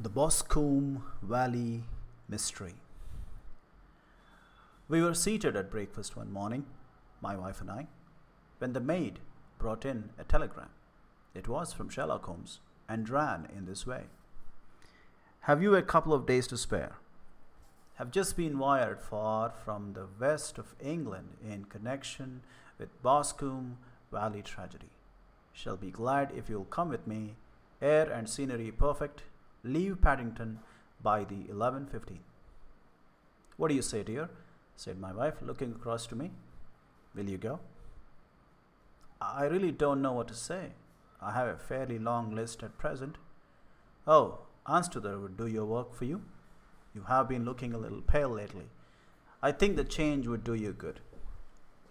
The Boscombe Valley Mystery. We were seated at breakfast one morning, my wife and I, when the maid brought in a telegram. It was from Sherlock Holmes and ran in this way Have you a couple of days to spare? Have just been wired for from the west of England in connection with Boscombe Valley tragedy. Shall be glad if you'll come with me. Air and scenery perfect Leave Paddington by the 11.15. What do you say, dear? said my wife, looking across to me. Will you go? I really don't know what to say. I have a fairly long list at present. Oh, Anstruther would do your work for you. You have been looking a little pale lately. I think the change would do you good.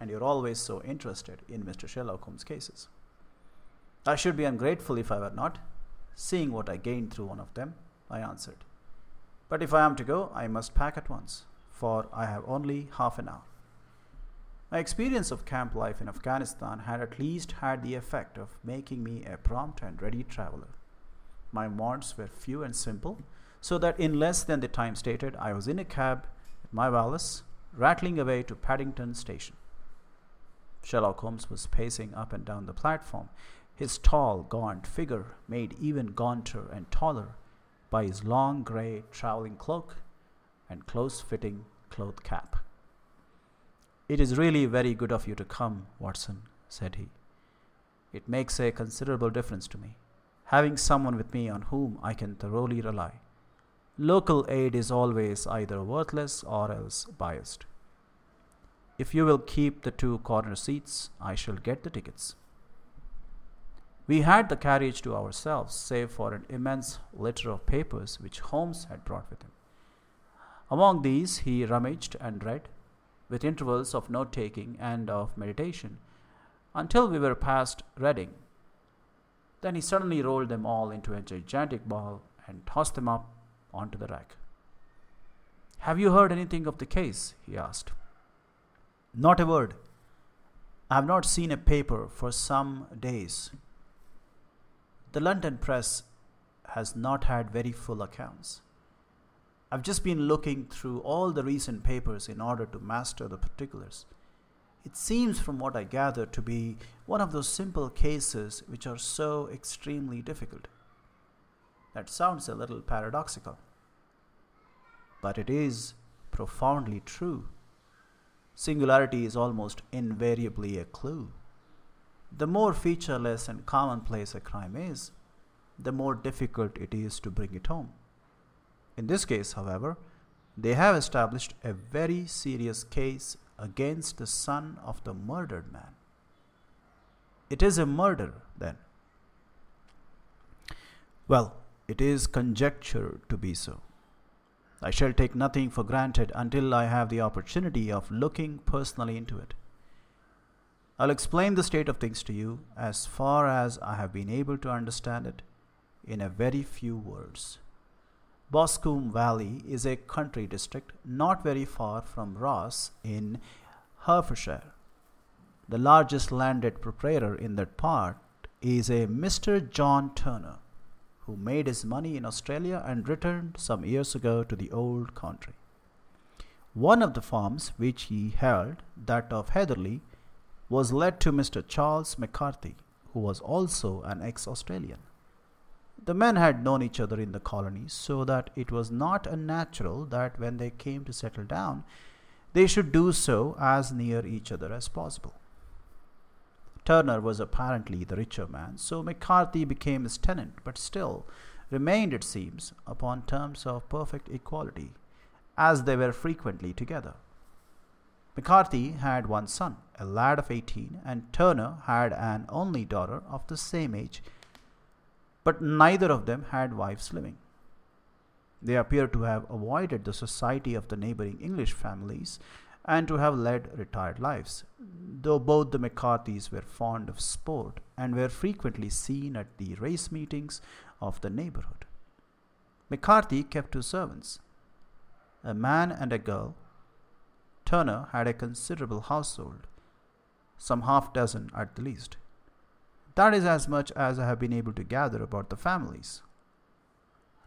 And you're always so interested in Mr. Sherlock Holmes' cases. I should be ungrateful if I were not. Seeing what I gained through one of them, I answered. But if I am to go, I must pack at once, for I have only half an hour. My experience of camp life in Afghanistan had at least had the effect of making me a prompt and ready traveler. My wants were few and simple, so that in less than the time stated, I was in a cab with my valise, rattling away to Paddington Station. Sherlock Holmes was pacing up and down the platform, his tall, gaunt figure made even gaunter and taller by his long grey travelling cloak and close fitting cloth cap. It is really very good of you to come, Watson, said he. It makes a considerable difference to me, having someone with me on whom I can thoroughly rely. Local aid is always either worthless or else biased. If you will keep the two corner seats, I shall get the tickets. We had the carriage to ourselves, save for an immense litter of papers which Holmes had brought with him. Among these he rummaged and read, with intervals of note taking and of meditation, until we were past Reading. Then he suddenly rolled them all into a gigantic ball and tossed them up onto the rack. Have you heard anything of the case? he asked. Not a word. I have not seen a paper for some days. The London press has not had very full accounts. I've just been looking through all the recent papers in order to master the particulars. It seems, from what I gather, to be one of those simple cases which are so extremely difficult. That sounds a little paradoxical. But it is profoundly true. Singularity is almost invariably a clue. The more featureless and commonplace a crime is, the more difficult it is to bring it home. In this case, however, they have established a very serious case against the son of the murdered man. It is a murder, then. Well, it is conjectured to be so. I shall take nothing for granted until I have the opportunity of looking personally into it. I'll explain the state of things to you as far as I have been able to understand it in a very few words. Boscombe Valley is a country district not very far from Ross in Herefordshire. The largest landed proprietor in that part is a Mr. John Turner, who made his money in Australia and returned some years ago to the old country. One of the farms which he held, that of Heatherley, was led to Mr. Charles McCarthy, who was also an ex Australian. The men had known each other in the colonies, so that it was not unnatural that when they came to settle down, they should do so as near each other as possible. Turner was apparently the richer man, so McCarthy became his tenant, but still remained, it seems, upon terms of perfect equality, as they were frequently together. McCarthy had one son, a lad of 18, and Turner had an only daughter of the same age, but neither of them had wives living. They appear to have avoided the society of the neighboring English families and to have led retired lives, though both the McCarthys were fond of sport and were frequently seen at the race meetings of the neighborhood. McCarthy kept two servants, a man and a girl Turner had a considerable household, some half dozen at the least. That is as much as I have been able to gather about the families.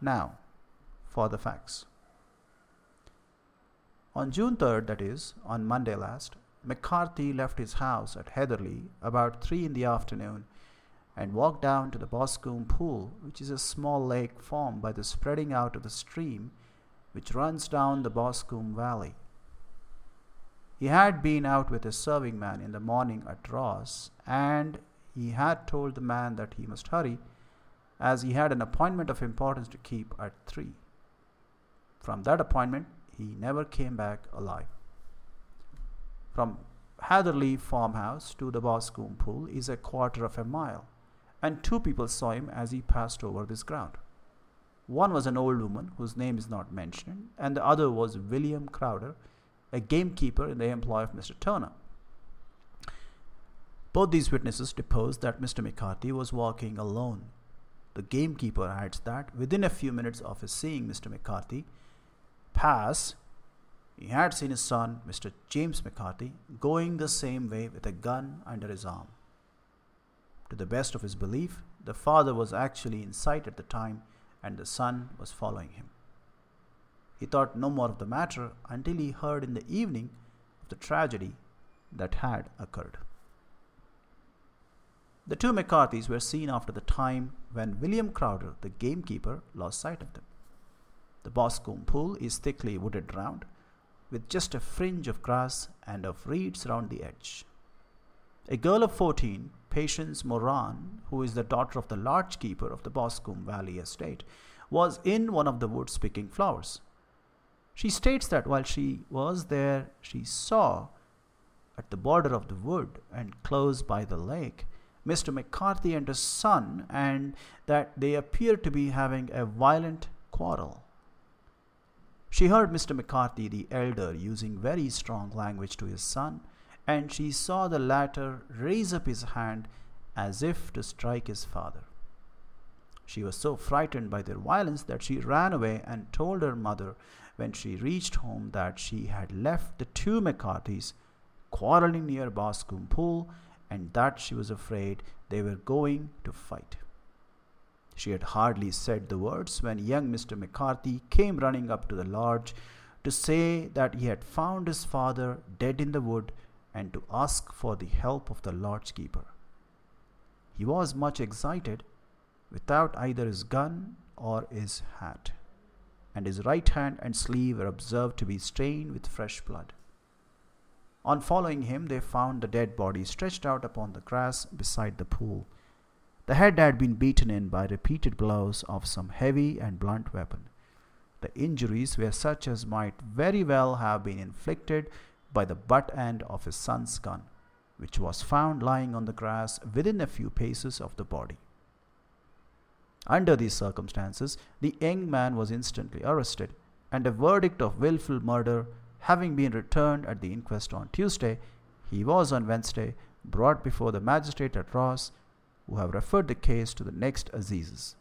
Now, for the facts. On June 3rd, that is, on Monday last, McCarthy left his house at Heatherley about 3 in the afternoon and walked down to the Boscombe Pool, which is a small lake formed by the spreading out of the stream which runs down the Boscombe Valley. He had been out with a serving man in the morning at Ross, and he had told the man that he must hurry, as he had an appointment of importance to keep at three. From that appointment, he never came back alive. From Hatherley farmhouse to the Boscombe pool is a quarter of a mile, and two people saw him as he passed over this ground. One was an old woman whose name is not mentioned, and the other was William Crowder, a gamekeeper in the employ of Mr. Turner. Both these witnesses deposed that Mr. McCarthy was walking alone. The gamekeeper adds that within a few minutes of his seeing Mr. McCarthy pass, he had seen his son, Mr. James McCarthy, going the same way with a gun under his arm. To the best of his belief, the father was actually in sight at the time and the son was following him. He thought no more of the matter until he heard in the evening of the tragedy that had occurred. The two McCarthys were seen after the time when William Crowder, the gamekeeper, lost sight of them. The Boscombe pool is thickly wooded round, with just a fringe of grass and of reeds round the edge. A girl of fourteen, Patience Moran, who is the daughter of the lodge keeper of the Boscombe Valley estate, was in one of the woods picking flowers. She states that while she was there, she saw at the border of the wood and close by the lake Mr. McCarthy and his son, and that they appeared to be having a violent quarrel. She heard Mr. McCarthy, the elder, using very strong language to his son and she saw the latter raise up his hand as if to strike his father. She was so frightened by their violence that she ran away and told her mother when she reached home that she had left the two McCarthys quarreling near Boscombe Pool and that she was afraid they were going to fight. She had hardly said the words when young Mr. McCarthy came running up to the lodge to say that he had found his father dead in the wood and to ask for the help of the lodge keeper. He was much excited, without either his gun or his hat, and his right hand and sleeve were observed to be stained with fresh blood. On following him, they found the dead body stretched out upon the grass beside the pool. The head had been beaten in by repeated blows of some heavy and blunt weapon. The injuries were such as might very well have been inflicted by the butt end of his son's gun, which was found lying on the grass within a few paces of the body. Under these circumstances, the young man was instantly arrested, and a verdict of wilful murder having been returned at the inquest on Tuesday, he was on Wednesday brought before the magistrate at Ross, who have referred the case to the next assizes.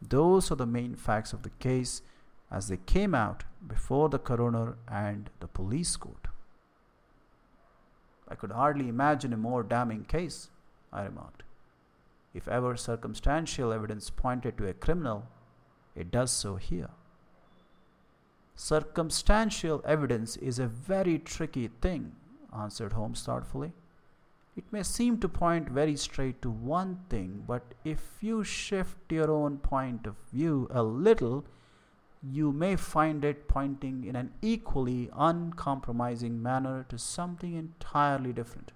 Those are the main facts of the case as they came out before the coroner and the police court. I could hardly imagine a more damning case, I remarked. If ever circumstantial evidence pointed to a criminal, it does so here. Circumstantial evidence is a very tricky thing, answered Holmes thoughtfully. It may seem to point very straight to one thing, but if you shift your own point of view a little, you may find it pointing in an equally uncompromising manner to something entirely different.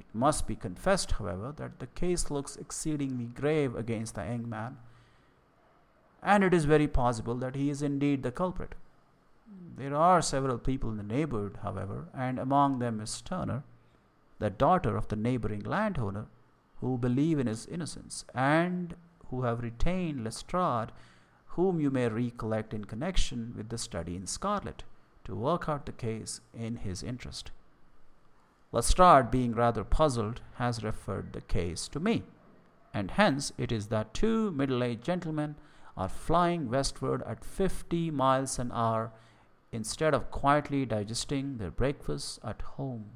It must be confessed, however, that the case looks exceedingly grave against the young man, and it is very possible that he is indeed the culprit. There are several people in the neighborhood, however, and among them Miss Turner, the daughter of the neighboring landowner, who believe in his innocence and who have retained Lestrade whom you may recollect in connection with the study in Scarlet, to work out the case in his interest. Lestrade, being rather puzzled, has referred the case to me, and hence it is that two middle aged gentlemen are flying westward at fifty miles an hour instead of quietly digesting their breakfast at home.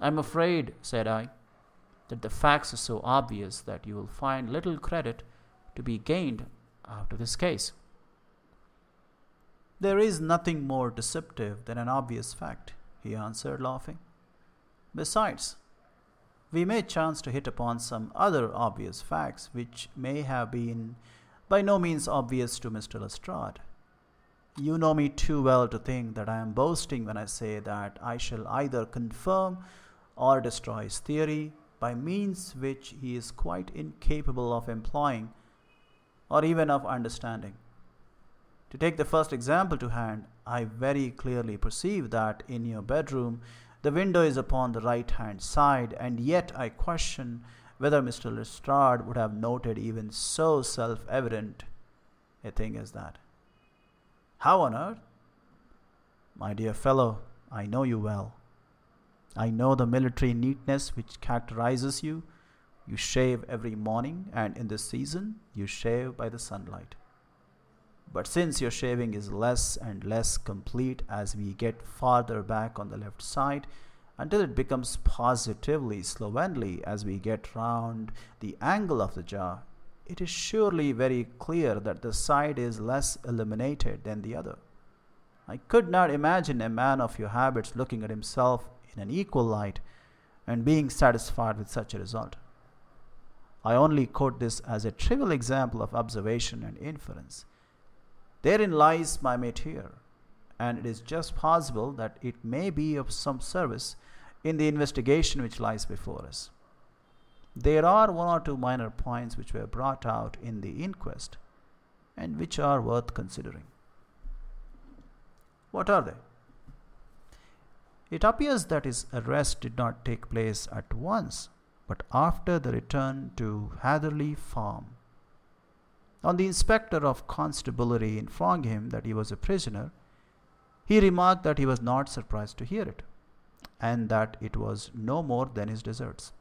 I'm afraid, said I, that the facts are so obvious that you will find little credit to be gained out of this case. There is nothing more deceptive than an obvious fact, he answered, laughing. Besides, we may chance to hit upon some other obvious facts which may have been by no means obvious to Mr. Lestrade. You know me too well to think that I am boasting when I say that I shall either confirm or destroy his theory by means which he is quite incapable of employing or even of understanding. To take the first example to hand, I very clearly perceive that in your bedroom the window is upon the right hand side, and yet I question whether Mr. Lestrade would have noted even so self evident a thing as that. How on earth? My dear fellow, I know you well. I know the military neatness which characterizes you. You shave every morning, and in this season, you shave by the sunlight. But since your shaving is less and less complete as we get farther back on the left side, until it becomes positively slovenly as we get round the angle of the jaw, it is surely very clear that the side is less illuminated than the other. I could not imagine a man of your habits looking at himself in an equal light and being satisfied with such a result. I only quote this as a trivial example of observation and inference. Therein lies my métier, and it is just possible that it may be of some service in the investigation which lies before us. There are one or two minor points which were brought out in the inquest and which are worth considering. What are they? It appears that his arrest did not take place at once, but after the return to Hatherley Farm. On the inspector of constabulary informing him that he was a prisoner, he remarked that he was not surprised to hear it, and that it was no more than his deserts.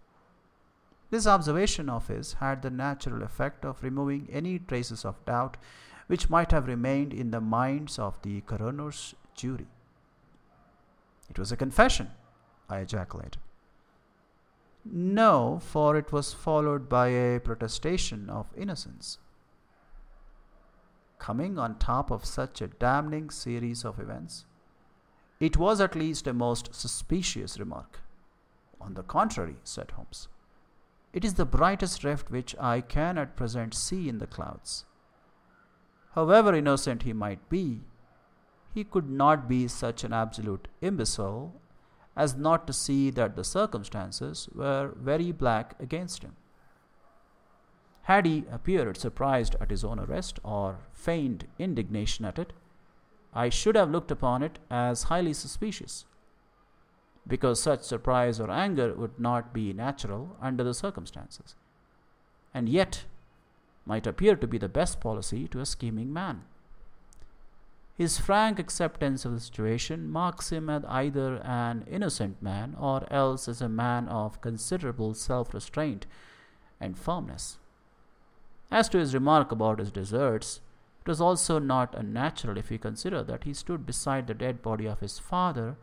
This observation of his had the natural effect of removing any traces of doubt which might have remained in the minds of the coroner's jury. It was a confession, I ejaculated. No, for it was followed by a protestation of innocence. Coming on top of such a damning series of events, it was at least a most suspicious remark. On the contrary, said Holmes, it is the brightest rift which I can at present see in the clouds. However innocent he might be, he could not be such an absolute imbecile as not to see that the circumstances were very black against him. Had he appeared surprised at his own arrest or feigned indignation at it, I should have looked upon it as highly suspicious because such surprise or anger would not be natural under the circumstances, and yet might appear to be the best policy to a scheming man. His frank acceptance of the situation marks him as either an innocent man or else as a man of considerable self restraint and firmness. As to his remark about his deserts, it was also not unnatural if we consider that he stood beside the dead body of his father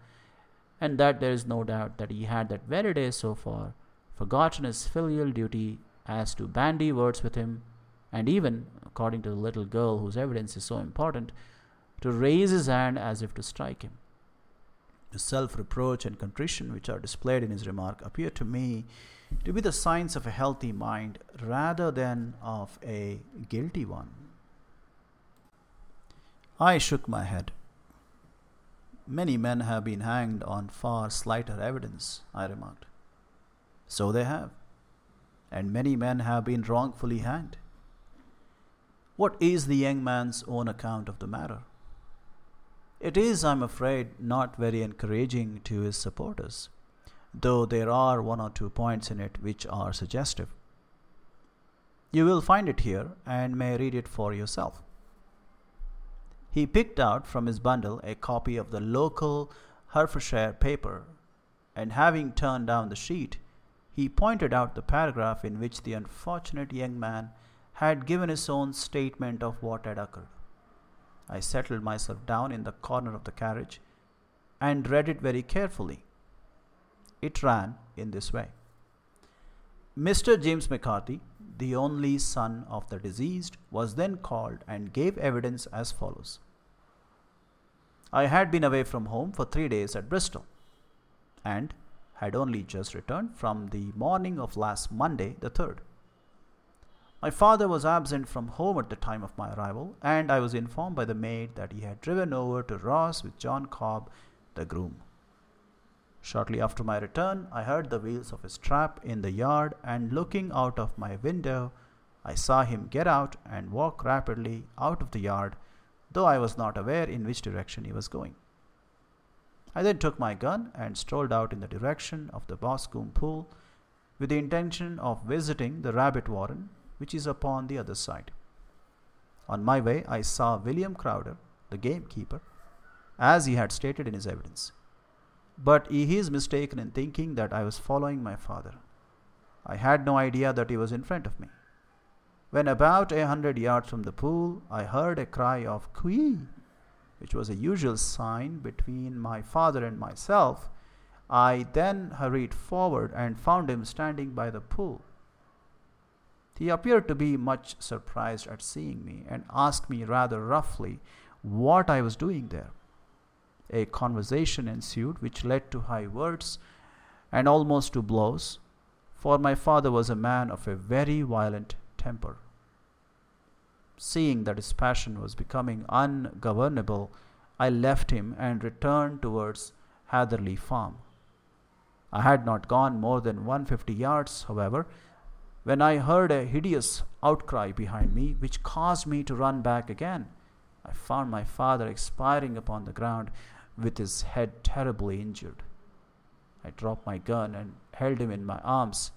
and that there is no doubt that he had that very day so far forgotten his filial duty as to bandy words with him, and even, according to the little girl whose evidence is so important, to raise his hand as if to strike him. The self reproach and contrition which are displayed in his remark appear to me to be the signs of a healthy mind rather than of a guilty one. I shook my head. Many men have been hanged on far slighter evidence, I remarked. So they have. And many men have been wrongfully hanged. What is the young man's own account of the matter? It is, I'm afraid, not very encouraging to his supporters, though there are one or two points in it which are suggestive. You will find it here and may read it for yourself. He picked out from his bundle a copy of the local Herefordshire paper, and having turned down the sheet, he pointed out the paragraph in which the unfortunate young man had given his own statement of what had occurred. I settled myself down in the corner of the carriage and read it very carefully. It ran in this way Mr. James McCarthy, the only son of the deceased, was then called and gave evidence as follows I had been away from home for three days at Bristol and had only just returned from the morning of last Monday, the 3rd. My father was absent from home at the time of my arrival, and I was informed by the maid that he had driven over to Ross with John Cobb, the groom. Shortly after my return, I heard the wheels of his trap in the yard, and looking out of my window, I saw him get out and walk rapidly out of the yard though I was not aware in which direction he was going. I then took my gun and strolled out in the direction of the Boscombe Pool with the intention of visiting the rabbit warren, which is upon the other side. On my way, I saw William Crowder, the gamekeeper, as he had stated in his evidence. But he is mistaken in thinking that I was following my father. I had no idea that he was in front of me. When about a hundred yards from the pool, I heard a cry of Cooee, which was a usual sign between my father and myself. I then hurried forward and found him standing by the pool. He appeared to be much surprised at seeing me and asked me rather roughly what I was doing there. A conversation ensued which led to high words and almost to blows, for my father was a man of a very violent temper. Seeing that his passion was becoming ungovernable, I left him and returned towards Hatherley Farm. I had not gone more than 150 yards, however, when I heard a hideous outcry behind me, which caused me to run back again. I found my father expiring upon the ground with his head terribly injured. I dropped my gun and held him in my arms,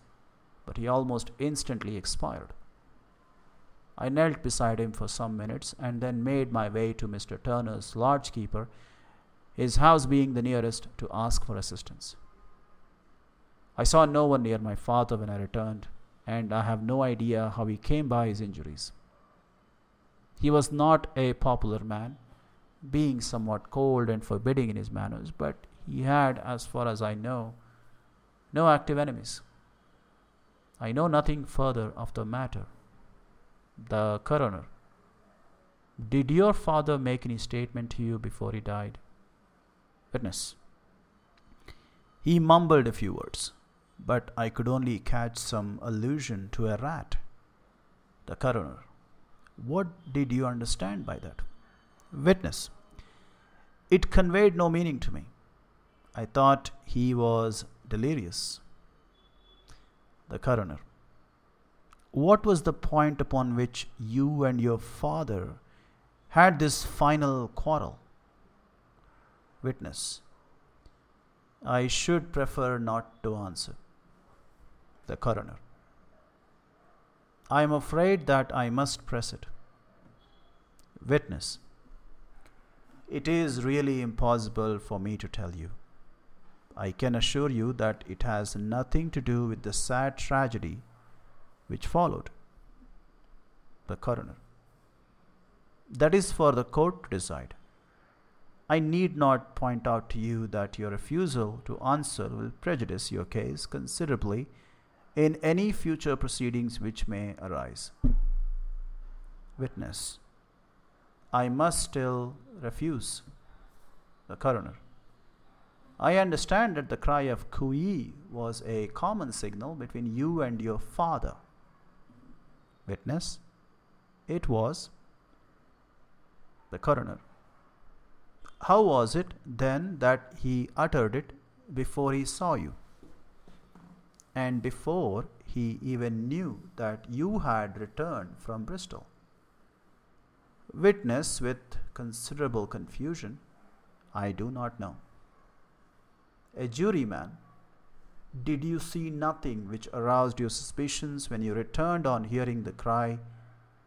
but he almost instantly expired. I knelt beside him for some minutes and then made my way to Mr. Turner's lodge keeper, his house being the nearest, to ask for assistance. I saw no one near my father when I returned, and I have no idea how he came by his injuries. He was not a popular man, being somewhat cold and forbidding in his manners, but he had, as far as I know, no active enemies. I know nothing further of the matter the coroner. Did your father make any statement to you before he died? Witness. He mumbled a few words, but I could only catch some allusion to a rat. The coroner. What did you understand by that? Witness. It conveyed no meaning to me. I thought he was delirious. The coroner. What was the point upon which you and your father had this final quarrel? Witness. I should prefer not to answer. The coroner. I am afraid that I must press it. Witness. It is really impossible for me to tell you. I can assure you that it has nothing to do with the sad tragedy which followed. The coroner. That is for the court to decide. I need not point out to you that your refusal to answer will prejudice your case considerably in any future proceedings which may arise. Witness. I must still refuse. The coroner. I understand that the cry of Cooee was a common signal between you and your father. Witness. It was the coroner. How was it then that he uttered it before he saw you? And before he even knew that you had returned from Bristol? Witness with considerable confusion, I do not know. A juryman did you see nothing which aroused your suspicions when you returned on hearing the cry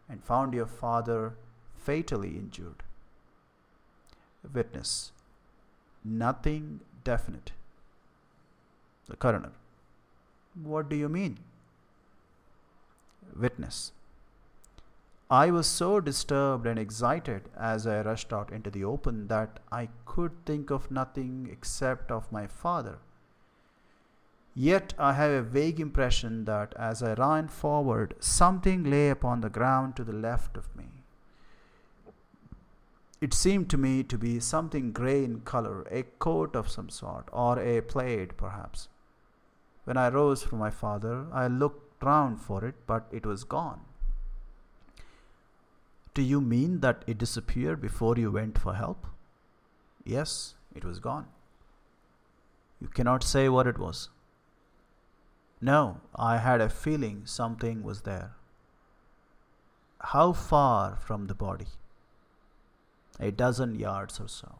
and found your father fatally injured? Witness. Nothing definite. The coroner. What do you mean? Witness. I was so disturbed and excited as I rushed out into the open that I could think of nothing except of my father Yet I have a vague impression that as I ran forward, something lay upon the ground to the left of me. It seemed to me to be something grey in colour, a coat of some sort, or a plaid, perhaps. When I rose from my father, I looked round for it, but it was gone. Do you mean that it disappeared before you went for help? Yes, it was gone. You cannot say what it was. No, I had a feeling something was there. How far from the body? A dozen yards or so.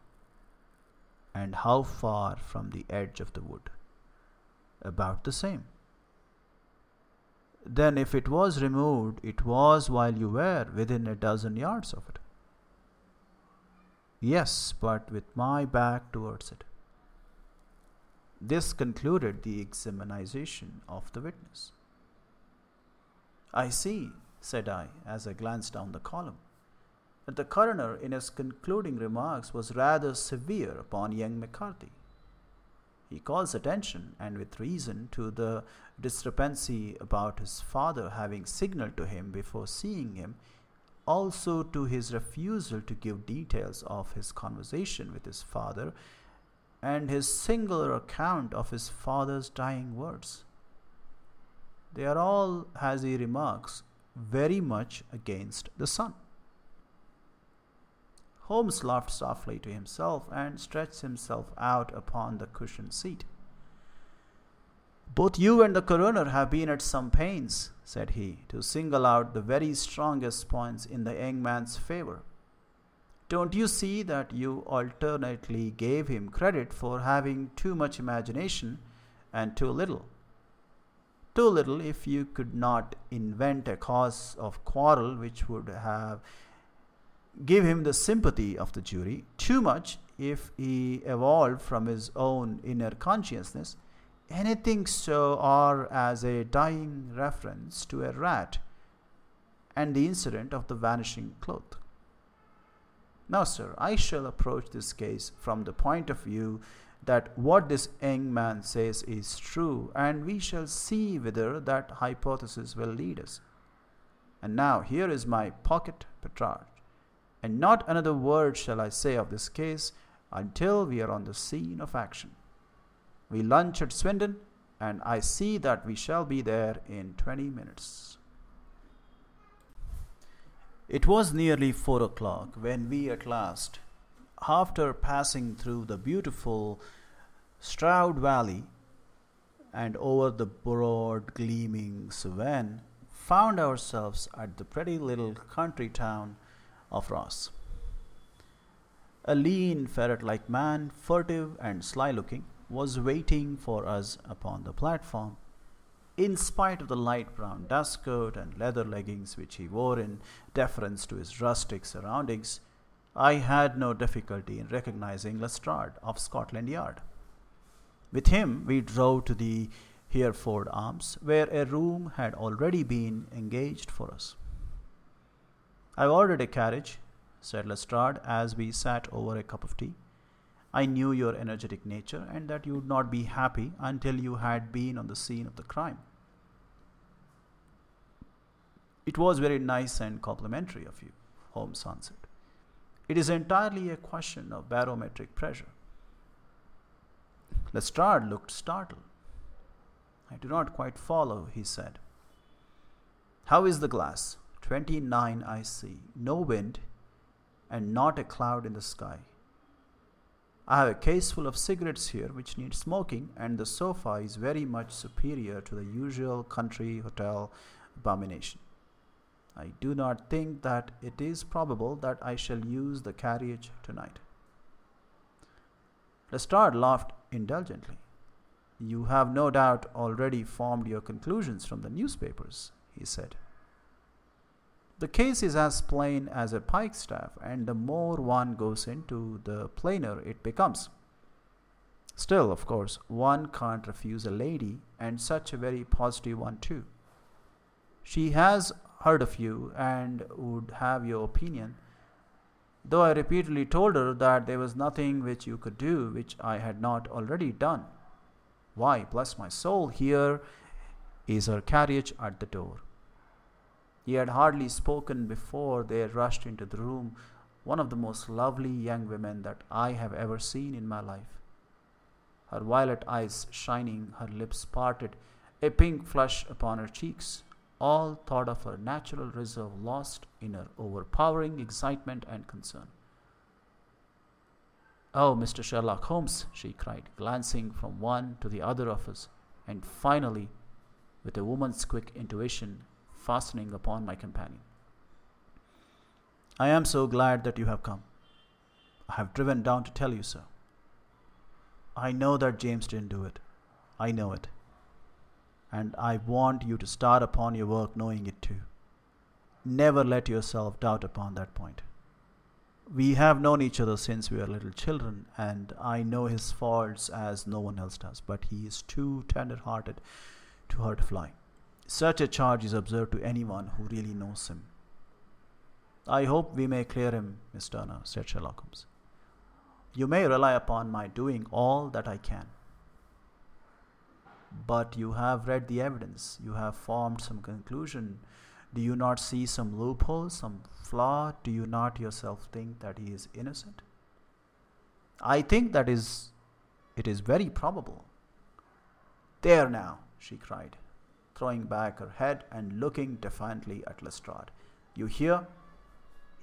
And how far from the edge of the wood? About the same. Then, if it was removed, it was while you were within a dozen yards of it. Yes, but with my back towards it. This concluded the examination of the witness. I see, said I, as I glanced down the column, that the coroner, in his concluding remarks, was rather severe upon young McCarthy. He calls attention, and with reason, to the discrepancy about his father having signaled to him before seeing him, also to his refusal to give details of his conversation with his father and his singular account of his father's dying words. They are all, as he remarks, very much against the son. Holmes laughed softly to himself and stretched himself out upon the cushioned seat. Both you and the coroner have been at some pains, said he, to single out the very strongest points in the young man's favor. Don't you see that you alternately gave him credit for having too much imagination and too little? Too little if you could not invent a cause of quarrel which would have give him the sympathy of the jury, too much if he evolved from his own inner consciousness anything so or as a dying reference to a rat and the incident of the vanishing cloth. Now, sir, I shall approach this case from the point of view that what this young man says is true, and we shall see whither that hypothesis will lead us. And now, here is my pocket Petrarch, and not another word shall I say of this case until we are on the scene of action. We lunch at Swindon, and I see that we shall be there in twenty minutes. It was nearly four o'clock when we at last, after passing through the beautiful Stroud Valley and over the broad, gleaming Severn, found ourselves at the pretty little country town of Ross. A lean, ferret like man, furtive and sly looking, was waiting for us upon the platform in spite of the light brown dust coat and leather leggings which he wore in deference to his rustic surroundings, I had no difficulty in recognizing Lestrade of Scotland Yard. With him, we drove to the Hereford Arms, where a room had already been engaged for us. I've ordered a carriage, said Lestrade as we sat over a cup of tea. I knew your energetic nature and that you would not be happy until you had been on the scene of the crime. It was very nice and complimentary of you, Holmes answered. It is entirely a question of barometric pressure. Lestrade looked startled. I do not quite follow, he said. How is the glass? Twenty nine, I see. No wind, and not a cloud in the sky. I have a case full of cigarettes here which need smoking, and the sofa is very much superior to the usual country hotel abomination. I do not think that it is probable that I shall use the carriage tonight. Lestrade laughed indulgently. You have no doubt already formed your conclusions from the newspapers, he said. The case is as plain as a pikestaff, and the more one goes into, the plainer it becomes. Still, of course, one can't refuse a lady, and such a very positive one, too. She has heard of you and would have your opinion, though I repeatedly told her that there was nothing which you could do which I had not already done. Why, bless my soul, here is her carriage at the door. He had hardly spoken before they rushed into the room, one of the most lovely young women that I have ever seen in my life. Her violet eyes shining, her lips parted, a pink flush upon her cheeks, all thought of her natural reserve lost in her overpowering excitement and concern. Oh, Mr. Sherlock Holmes, she cried, glancing from one to the other of us, and finally, with a woman's quick intuition, fastening upon my companion. I am so glad that you have come. I have driven down to tell you so. I know that James didn't do it. I know it. And I want you to start upon your work knowing it too. Never let yourself doubt upon that point. We have known each other since we were little children, and I know his faults as no one else does, but he is too tender hearted to hurt a fly. Such a charge is absurd to anyone who really knows him. I hope we may clear him, Miss Turner, said Sherlock Holmes. You may rely upon my doing all that I can. But you have read the evidence, you have formed some conclusion. Do you not see some loophole, some flaw? Do you not yourself think that he is innocent? I think that is it is very probable. There now, she cried throwing back her head and looking defiantly at Lestrade. You hear?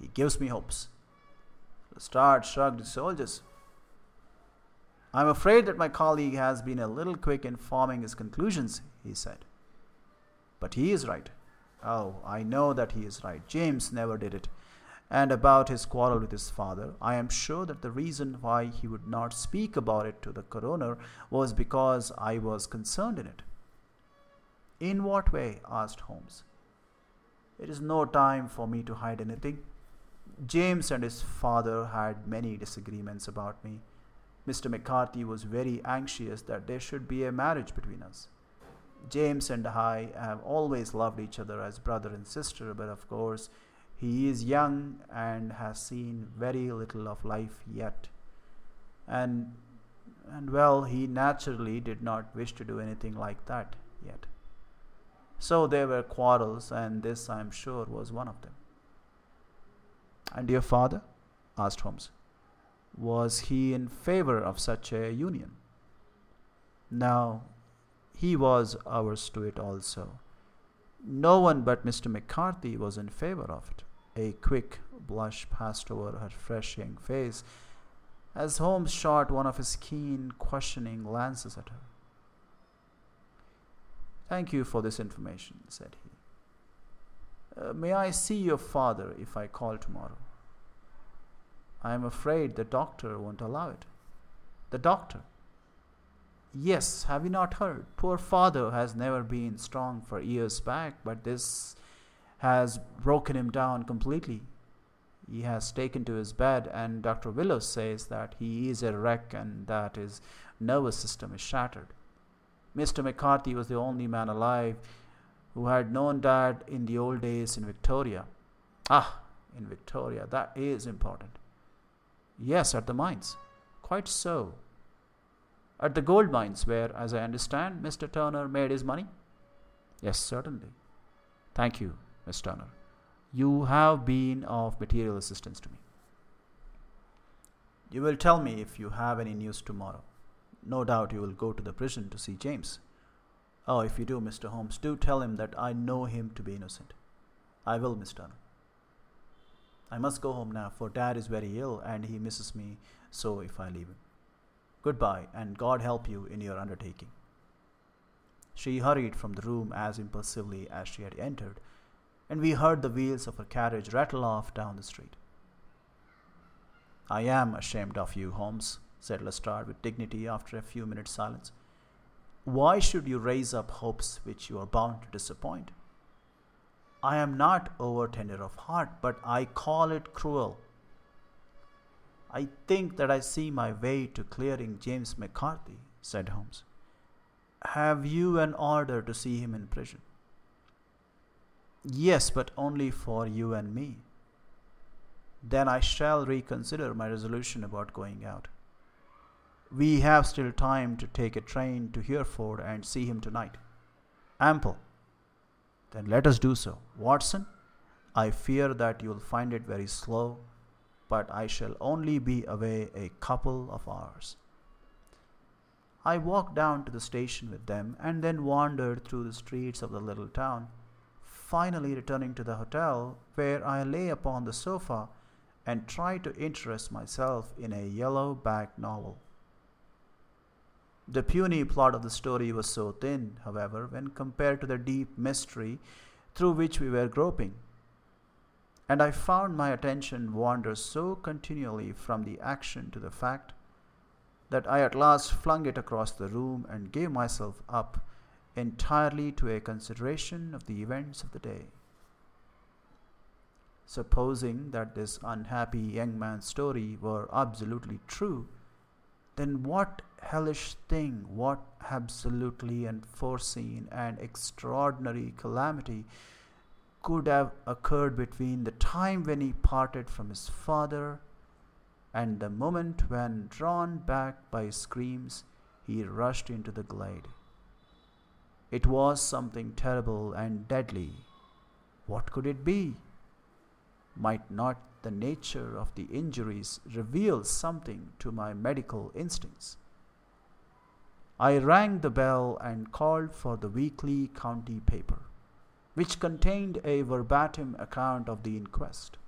He gives me hopes. Lestrade shrugged his shoulders. I'm afraid that my colleague has been a little quick in forming his conclusions, he said. But he is right. Oh, I know that he is right. James never did it. And about his quarrel with his father, I am sure that the reason why he would not speak about it to the coroner was because I was concerned in it. In what way? asked Holmes. It is no time for me to hide anything. James and his father had many disagreements about me. Mr. McCarthy was very anxious that there should be a marriage between us. James and I have always loved each other as brother and sister, but of course, he is young and has seen very little of life yet. And and well, he naturally did not wish to do anything like that yet. So there were quarrels, and this, I am sure, was one of them. And your father? asked Holmes. Was he in favor of such a union? No, he was averse to it also. No one but Mr. McCarthy was in favor of it. A quick blush passed over her fresh young face as Holmes shot one of his keen, questioning glances at her. Thank you for this information, said he. Uh, may I see your father if I call tomorrow? I am afraid the doctor won't allow it. The doctor? Yes, have you not heard? Poor father has never been strong for years back, but this has broken him down completely. He has taken to his bed, and Dr. Willows says that he is a wreck and that his nervous system is shattered. Mr. McCarthy was the only man alive who had known Dad in the old days in Victoria. Ah, in Victoria, that is important. Yes, at the mines. Quite so. At the gold mines, where, as I understand, Mr. Turner made his money? Yes, certainly. Thank you, Miss Turner. You have been of material assistance to me. You will tell me if you have any news tomorrow. No doubt you will go to the prison to see James. Oh, if you do, Mr. Holmes, do tell him that I know him to be innocent. I will, Miss Turner. I must go home now, for Dad is very ill and he misses me so if I leave him. Goodbye, and God help you in your undertaking. She hurried from the room as impulsively as she had entered, and we heard the wheels of her carriage rattle off down the street. I am ashamed of you, Holmes, said Lestrade with dignity after a few minutes' silence. Why should you raise up hopes which you are bound to disappoint? I am not over tender of heart, but I call it cruel. I think that I see my way to clearing James McCarthy, said Holmes. Have you an order to see him in prison? Yes, but only for you and me. Then I shall reconsider my resolution about going out. We have still time to take a train to Hereford and see him tonight. Ample. Then let us do so. Watson, I fear that you'll find it very slow, but I shall only be away a couple of hours. I walked down to the station with them and then wandered through the streets of the little town, finally returning to the hotel where I lay upon the sofa and tried to interest myself in a yellow back novel. The puny plot of the story was so thin, however, when compared to the deep mystery through which we were groping. And I found my attention wander so continually from the action to the fact that I at last flung it across the room and gave myself up entirely to a consideration of the events of the day. Supposing that this unhappy young man's story were absolutely true, then what hellish thing, what absolutely unforeseen and extraordinary calamity could have occurred between the time when he parted from his father and the moment when, drawn back by screams, he rushed into the glade. It was something terrible and deadly. What could it be? Might not the nature of the injuries reveal something to my medical instincts? I rang the bell and called for the weekly county paper, which contained a verbatim account of the inquest.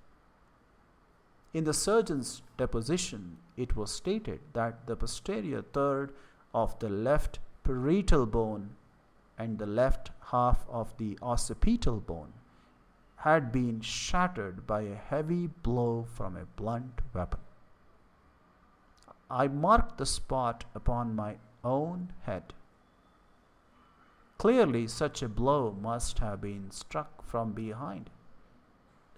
In the surgeon's deposition, it was stated that the posterior third of the left parietal bone and the left half of the occipital bone had been shattered by a heavy blow from a blunt weapon. I marked the spot upon my own head. Clearly, such a blow must have been struck from behind.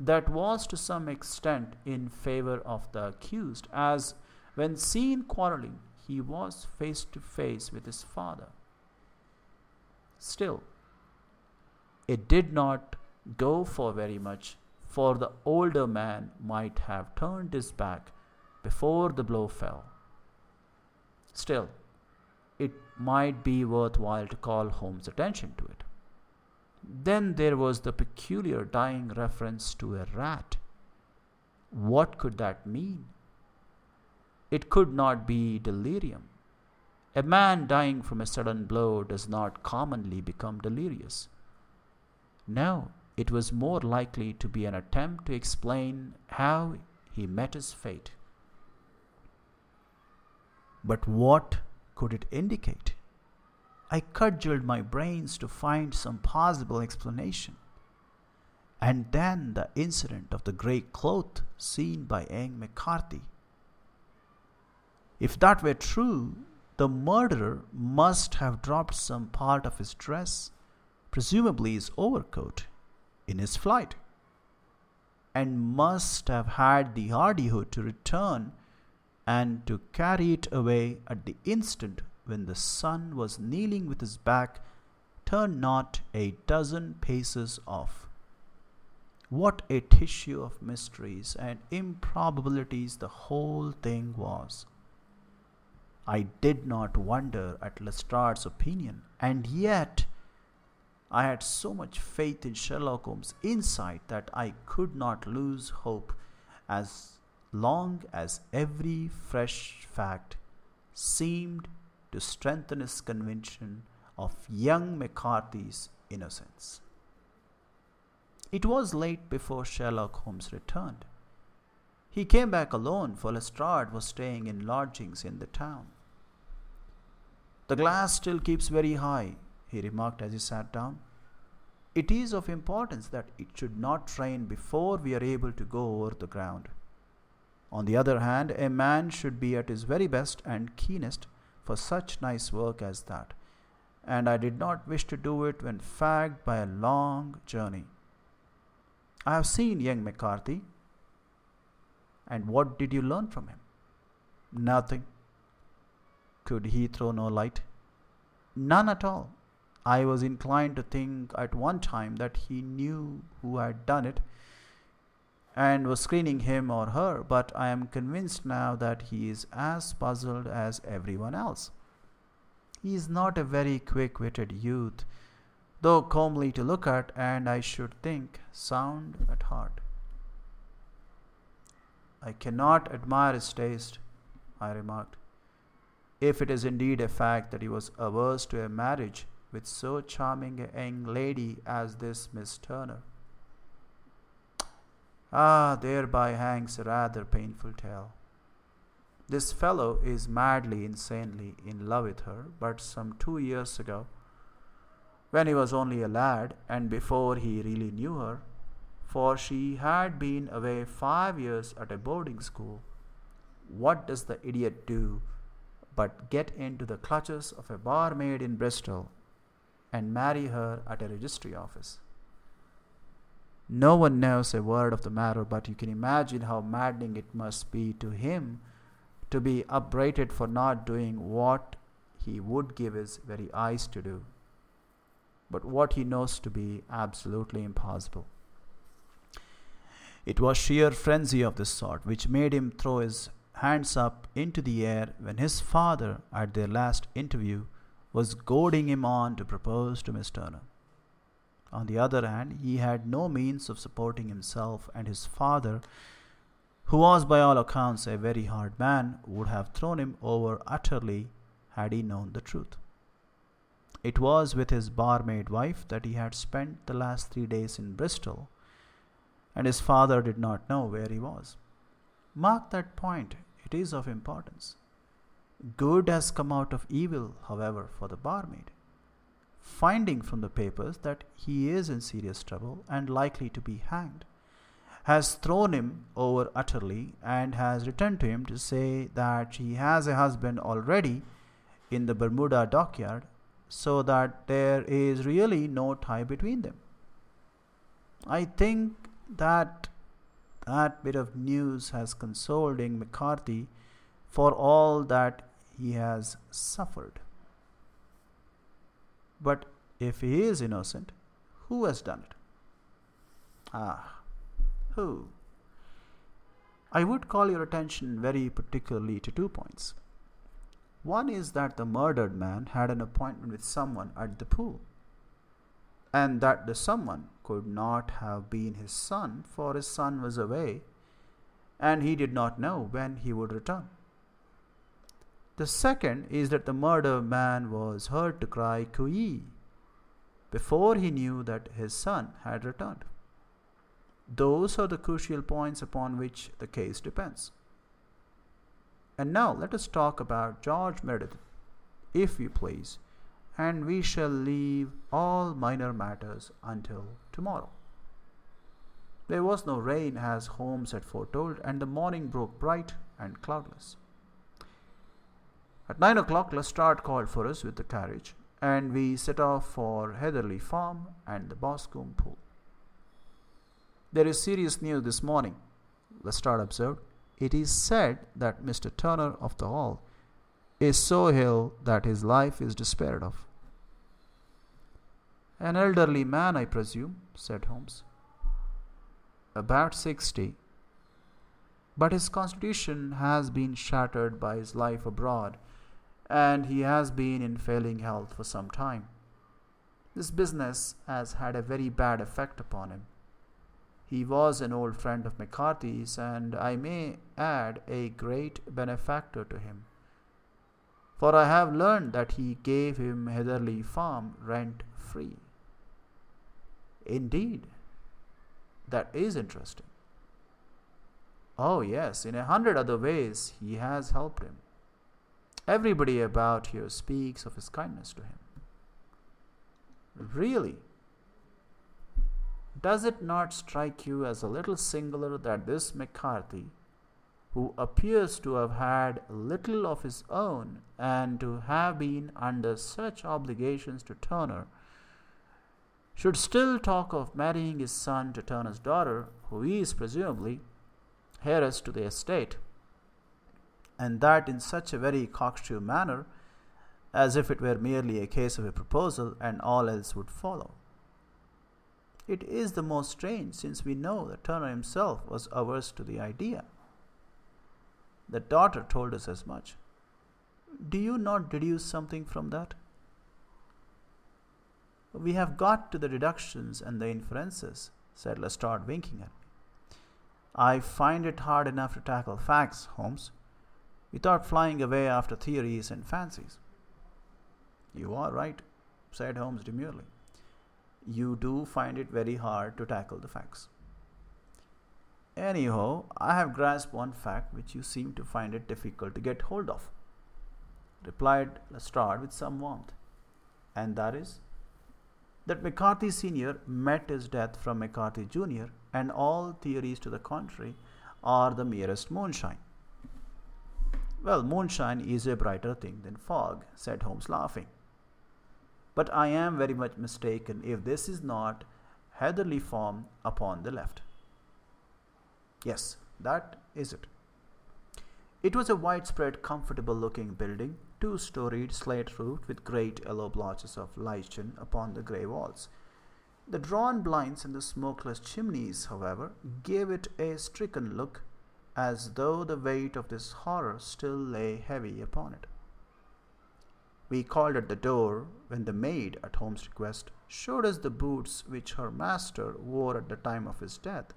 That was to some extent in favor of the accused, as when seen quarreling, he was face to face with his father. Still, it did not go for very much, for the older man might have turned his back before the blow fell. Still, might be worthwhile to call Holmes' attention to it. Then there was the peculiar dying reference to a rat. What could that mean? It could not be delirium. A man dying from a sudden blow does not commonly become delirious. No, it was more likely to be an attempt to explain how he met his fate. But what could it indicate? I cudgeled my brains to find some possible explanation. And then the incident of the grey cloth seen by young McCarthy. If that were true, the murderer must have dropped some part of his dress, presumably his overcoat, in his flight, and must have had the hardihood to return and to carry it away at the instant when the son was kneeling with his back turned not a dozen paces off. What a tissue of mysteries and improbabilities the whole thing was. I did not wonder at Lestrade's opinion, and yet I had so much faith in Sherlock Holmes' insight that I could not lose hope as long as every fresh fact seemed to strengthen his conviction of young McCarthy's innocence. It was late before Sherlock Holmes returned. He came back alone, for Lestrade was staying in lodgings in the town. The glass still keeps very high, he remarked as he sat down. It is of importance that it should not rain before we are able to go over the ground. On the other hand, a man should be at his very best and keenest for such nice work as that, and I did not wish to do it when fagged by a long journey. I have seen young McCarthy. And what did you learn from him? Nothing. Could he throw no light? None at all. I was inclined to think at one time that he knew who had done it, and was screening him or her, but I am convinced now that he is as puzzled as everyone else. He is not a very quick witted youth, though comely to look at, and I should think sound at heart. I cannot admire his taste, I remarked, if it is indeed a fact that he was averse to a marriage with so charming a young lady as this Miss Turner. Ah, thereby hangs a rather painful tale. This fellow is madly, insanely in love with her, but some two years ago, when he was only a lad and before he really knew her, for she had been away five years at a boarding school, what does the idiot do but get into the clutches of a barmaid in Bristol and marry her at a registry office? No one knows a word of the matter, but you can imagine how maddening it must be to him to be upbraided for not doing what he would give his very eyes to do, but what he knows to be absolutely impossible. It was sheer frenzy of this sort which made him throw his hands up into the air when his father, at their last interview, was goading him on to propose to Miss Turner. On the other hand, he had no means of supporting himself, and his father, who was by all accounts a very hard man, would have thrown him over utterly had he known the truth. It was with his barmaid wife that he had spent the last three days in Bristol, and his father did not know where he was. Mark that point, it is of importance. Good has come out of evil, however, for the barmaid finding from the papers that he is in serious trouble and likely to be hanged, has thrown him over utterly and has written to him to say that he has a husband already in the Bermuda dockyard, so that there is really no tie between them. I think that that bit of news has consoled young McCarthy for all that he has suffered. But if he is innocent, who has done it? Ah, who? I would call your attention very particularly to two points. One is that the murdered man had an appointment with someone at the pool, and that the someone could not have been his son, for his son was away, and he did not know when he would return. The second is that the murdered man was heard to cry Cooee before he knew that his son had returned. Those are the crucial points upon which the case depends. And now let us talk about George Meredith, if you please, and we shall leave all minor matters until tomorrow. There was no rain as Holmes had foretold, and the morning broke bright and cloudless. At nine o'clock, Lestrade called for us with the carriage, and we set off for Hatherley Farm and the Boscombe Pool. There is serious news this morning, Lestrade observed. It is said that Mr. Turner of the Hall is so ill that his life is despaired of. An elderly man, I presume, said Holmes. About sixty. But his constitution has been shattered by his life abroad and he has been in failing health for some time. This business has had a very bad effect upon him. He was an old friend of McCarthy's, and I may add a great benefactor to him. For I have learned that he gave him Hatherley Farm rent free. Indeed, that is interesting. Oh, yes, in a hundred other ways he has helped him. Everybody about here speaks of his kindness to him. Really? Does it not strike you as a little singular that this McCarthy, who appears to have had little of his own and to have been under such obligations to Turner, should still talk of marrying his son to Turner's daughter, who is presumably heiress to the estate? And that in such a very cocksure manner as if it were merely a case of a proposal and all else would follow. It is the most strange, since we know that Turner himself was averse to the idea. The daughter told us as much. Do you not deduce something from that? We have got to the deductions and the inferences, said Lestrade, winking at me. I find it hard enough to tackle facts, Holmes, without flying away after theories and fancies. You are right, said Holmes demurely. You do find it very hard to tackle the facts. Anyhow, I have grasped one fact which you seem to find it difficult to get hold of, replied Lestrade with some warmth, and that is that McCarthy Sr. met his death from McCarthy Jr., and all theories to the contrary are the merest moonshine. Well, moonshine is a brighter thing than fog, said Holmes, laughing. But I am very much mistaken if this is not Hatherley Farm upon the left. Yes, that is it. It was a widespread, comfortable looking building, two storied, slate roofed, with great yellow blotches of lichen upon the grey walls. The drawn blinds and the smokeless chimneys, however, gave it a stricken look, as though the weight of this horror still lay heavy upon it. We called at the door when the maid, at Holmes' request, showed us the boots which her master wore at the time of his death,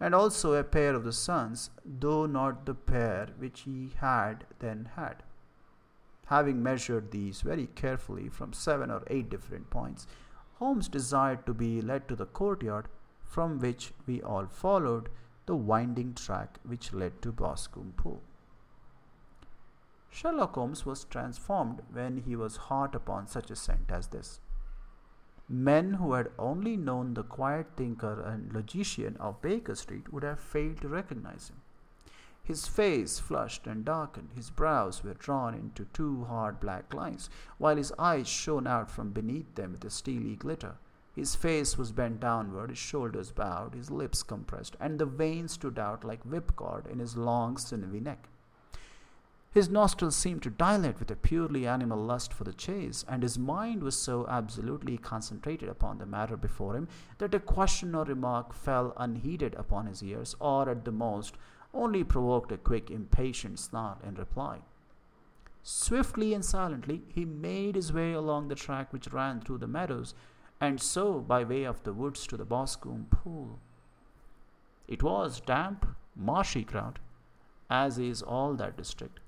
and also a pair of the son's, though not the pair which he had then had. Having measured these very carefully from seven or eight different points, Holmes desired to be led to the courtyard, from which we all followed the winding track which led to Boscombe Pool. Sherlock Holmes was transformed when he was hot upon such a scent as this. Men who had only known the quiet thinker and logician of Baker Street would have failed to recognize him. His face flushed and darkened, his brows were drawn into two hard black lines, while his eyes shone out from beneath them with a steely glitter. His face was bent downward, his shoulders bowed, his lips compressed, and the veins stood out like whipcord in his long, sinewy neck. His nostrils seemed to dilate with a purely animal lust for the chase, and his mind was so absolutely concentrated upon the matter before him that a question or remark fell unheeded upon his ears, or at the most only provoked a quick, impatient snarl in reply. Swiftly and silently he made his way along the track which ran through the meadows, and so by way of the woods to the Boscombe pool. It was damp, marshy ground, as is all that district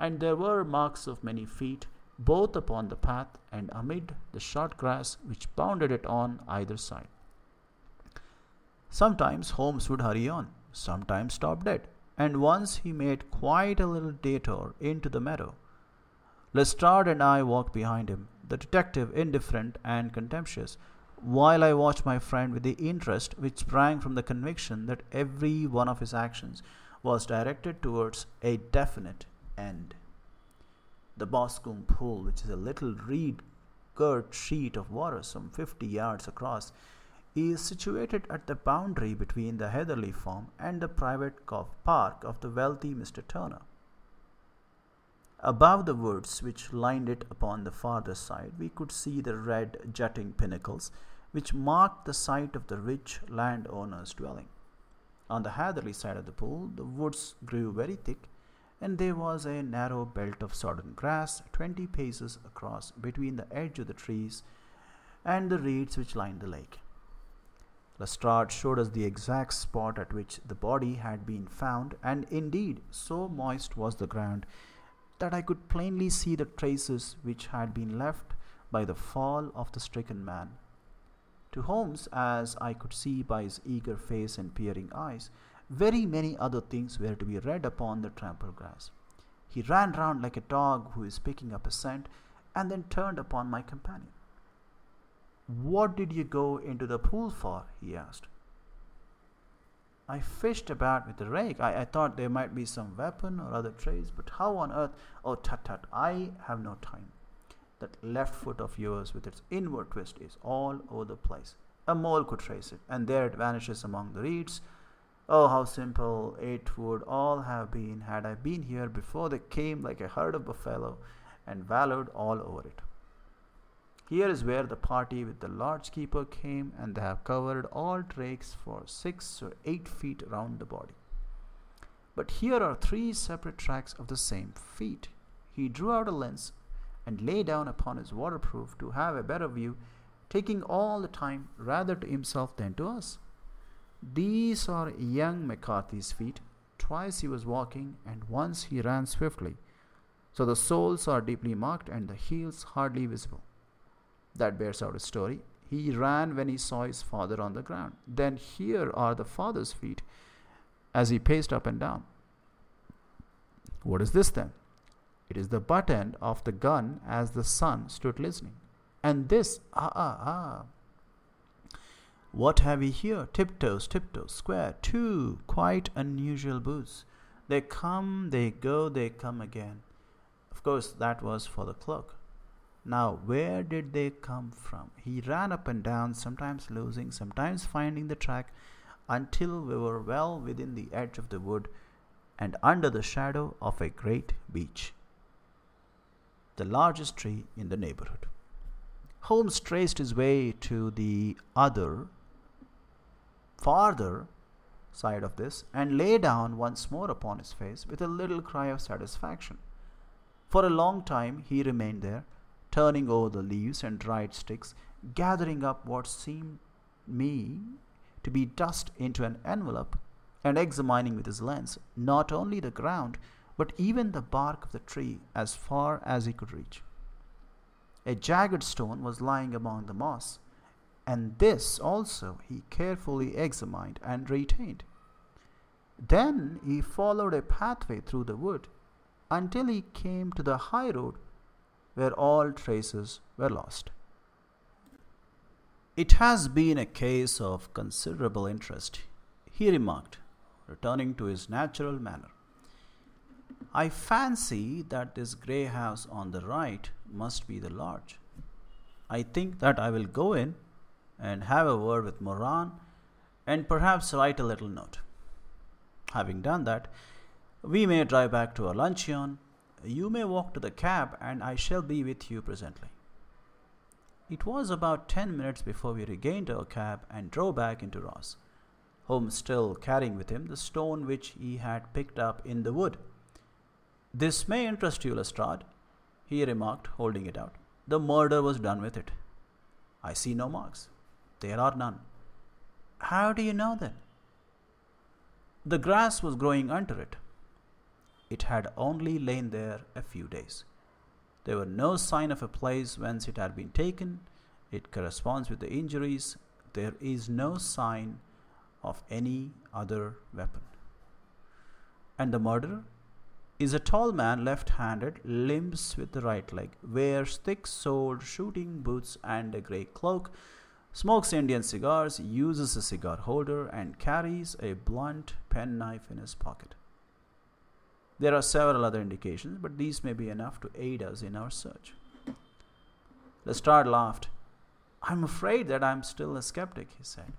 and there were marks of many feet both upon the path and amid the short grass which bounded it on either side. Sometimes Holmes would hurry on, sometimes stop dead, and once he made quite a little detour into the meadow. Lestrade and I walked behind him, the detective indifferent and contemptuous, while I watched my friend with the interest which sprang from the conviction that every one of his actions was directed towards a definite end. The Boscombe Pool, which is a little reed girt sheet of water some 50 yards across, is situated at the boundary between the Hatherley farm and the private golf park of the wealthy Mr. Turner. Above the woods which lined it upon the farther side, we could see the red jutting pinnacles which marked the site of the rich landowner's dwelling. On the Hatherley side of the pool, the woods grew very thick and there was a narrow belt of sodden grass twenty paces across between the edge of the trees and the reeds which lined the lake. Lestrade showed us the exact spot at which the body had been found, and indeed, so moist was the ground that I could plainly see the traces which had been left by the fall of the stricken man. To Holmes, as I could see by his eager face and peering eyes, very many other things were to be read upon the trampled grass. He ran round like a dog who is picking up a scent, and then turned upon my companion. What did you go into the pool for? he asked. I fished about with the rake. I, I thought there might be some weapon or other trace, but how on earth? Oh, tut tut, I have no time. That left foot of yours with its inward twist is all over the place. A mole could trace it, and there it vanishes among the reeds Oh, how simple it would all have been had I been here before they came like a herd of buffalo and wallowed all over it. Here is where the party with the lodge keeper came, and they have covered all tracks for six or eight feet round the body. But here are three separate tracks of the same feet. He drew out a lens and lay down upon his waterproof to have a better view, taking all the time rather to himself than to us. These are young McCarthy's feet. Twice he was walking, and once he ran swiftly. So the soles are deeply marked and the heels hardly visible. That bears out his story. He ran when he saw his father on the ground. Then here are the father's feet as he paced up and down. What is this then? It is the butt end of the gun as the son stood listening. And this, ah, ah, ah. What have we here? Tiptoes, tiptoes, square, two quite unusual boots. They come, they go, they come again. Of course, that was for the cloak. Now, where did they come from? He ran up and down, sometimes losing, sometimes finding the track, until we were well within the edge of the wood and under the shadow of a great beech, the largest tree in the neighborhood. Holmes traced his way to the other, farther side of this and lay down once more upon his face with a little cry of satisfaction. For a long time he remained there, turning over the leaves and dried sticks, gathering up what seemed me to be dust into an envelope and examining with his lens not only the ground but even the bark of the tree as far as he could reach. A jagged stone was lying among the moss, and this also he carefully examined and retained. Then he followed a pathway through the wood until he came to the high road where all traces were lost. It has been a case of considerable interest, he remarked, returning to his natural manner. I fancy that this grey house on the right must be the lodge. I think that I will go in and have a word with Moran and perhaps write a little note. Having done that, we may drive back to our luncheon. You may walk to the cab, and I shall be with you presently. It was about ten minutes before we regained our cab and drove back into Ross, Holmes still carrying with him the stone which he had picked up in the wood. This may interest you, Lestrade, he remarked, holding it out. The murder was done with it. I see no marks. There are none. How do you know that? The grass was growing under it. It had only lain there a few days. There were no sign of a place whence it had been taken. It corresponds with the injuries. There is no sign of any other weapon. And the murderer is a tall man, left handed, limps with the right leg, wears thick soled shooting boots and a grey cloak, smokes Indian cigars, uses a cigar holder, and carries a blunt penknife in his pocket. There are several other indications, but these may be enough to aid us in our search. Lestrade laughed. I'm afraid that I'm still a skeptic, he said.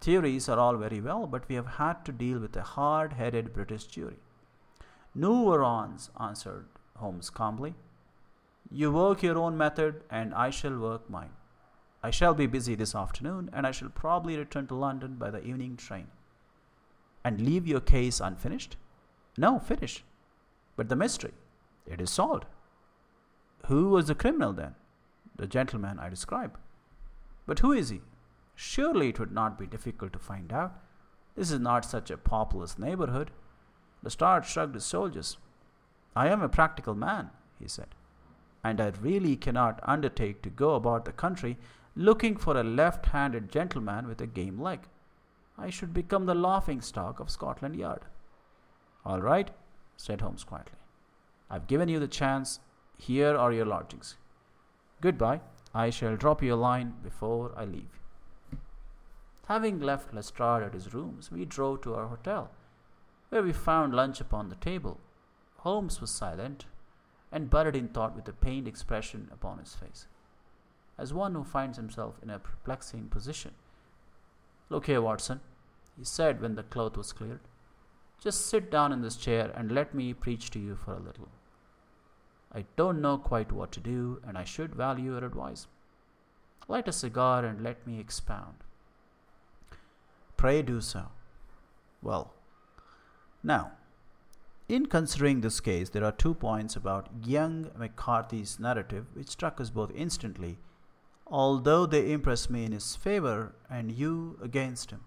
Theories are all very well, but we have had to deal with a hard headed British jury. Nous verrons, answered Holmes calmly. You work your own method, and I shall work mine. I shall be busy this afternoon, and I shall probably return to London by the evening train. And leave your case unfinished? No, finish. But the mystery, it is solved. Who was the criminal then? The gentleman I describe. But who is he? Surely it would not be difficult to find out. This is not such a populous neighborhood. The Lestrade shrugged his shoulders. I am a practical man, he said, and I really cannot undertake to go about the country looking for a left handed gentleman with a game leg. I should become the laughing stock of Scotland Yard. All right, said Holmes quietly. I've given you the chance. Here are your lodgings. Goodbye. I shall drop you a line before I leave. Having left Lestrade at his rooms, we drove to our hotel, where we found lunch upon the table. Holmes was silent and buried in thought with a pained expression upon his face, as one who finds himself in a perplexing position. Look here, Watson, he said when the cloth was cleared. Just sit down in this chair and let me preach to you for a little. I don't know quite what to do, and I should value your advice. Light a cigar and let me expound. Pray do so. Well, now, in considering this case, there are two points about young McCarthy's narrative which struck us both instantly, although they impressed me in his favor and you against him.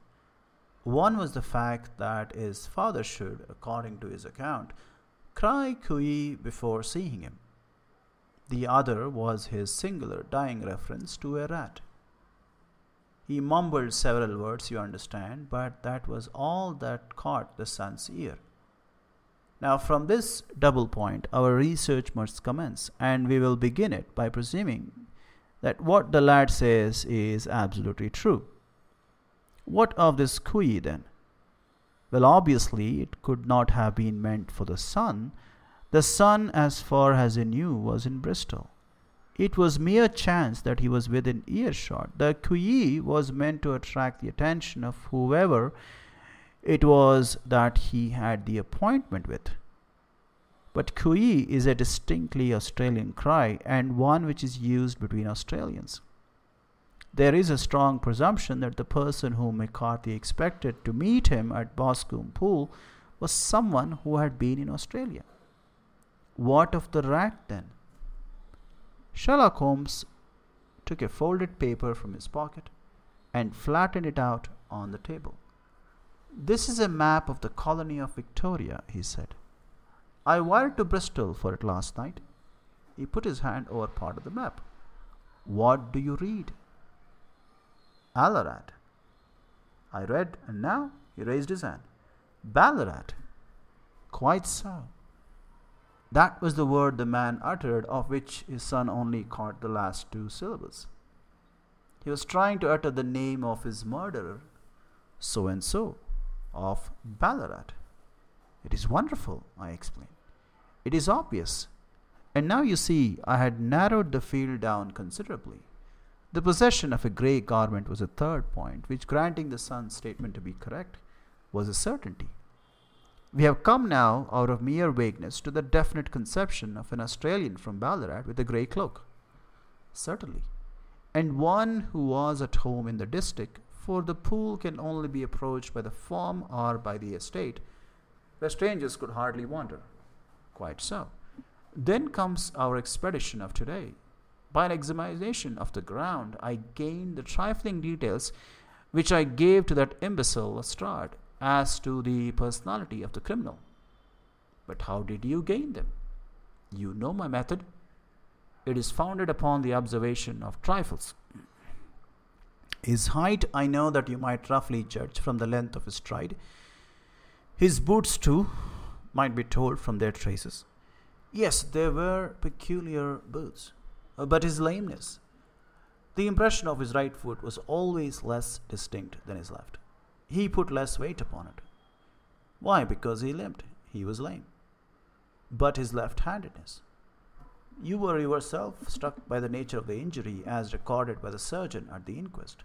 One was the fact that his father should, according to his account, cry Cooee before seeing him. The other was his singular dying reference to a rat. He mumbled several words, you understand, but that was all that caught the son's ear. Now, from this double point, our research must commence, and we will begin it by presuming that what the lad says is absolutely true. What of this Cooee then? Well, obviously, it could not have been meant for the son. The son, as far as he knew, was in Bristol. It was mere chance that he was within earshot. The Cooee was meant to attract the attention of whoever it was that he had the appointment with. But Cooee is a distinctly Australian cry and one which is used between Australians. There is a strong presumption that the person whom McCarthy expected to meet him at Boscombe Pool was someone who had been in Australia. What of the rat then? Sherlock Holmes took a folded paper from his pocket and flattened it out on the table. This is a map of the colony of Victoria, he said. I wired to Bristol for it last night. He put his hand over part of the map. What do you read? Ballarat. I read, and now he raised his hand. Ballarat. Quite so. That was the word the man uttered, of which his son only caught the last two syllables. He was trying to utter the name of his murderer, so and so, of Ballarat. It is wonderful, I explained. It is obvious. And now you see, I had narrowed the field down considerably. The possession of a grey garment was a third point, which, granting the son's statement to be correct, was a certainty. We have come now out of mere vagueness to the definite conception of an Australian from Ballarat with a grey cloak. Certainly. And one who was at home in the district, for the pool can only be approached by the farm or by the estate, where strangers could hardly wander. Quite so. Then comes our expedition of today. By an examination of the ground, I gained the trifling details which I gave to that imbecile Lestrade as to the personality of the criminal. But how did you gain them? You know my method. It is founded upon the observation of trifles. His height, I know that you might roughly judge from the length of his stride. His boots, too, might be told from their traces. Yes, they were peculiar boots, Uh, but his lameness. The impression of his right foot was always less distinct than his left. He put less weight upon it. Why? Because he limped. He was lame. But his left handedness. You were yourself struck by the nature of the injury as recorded by the surgeon at the inquest.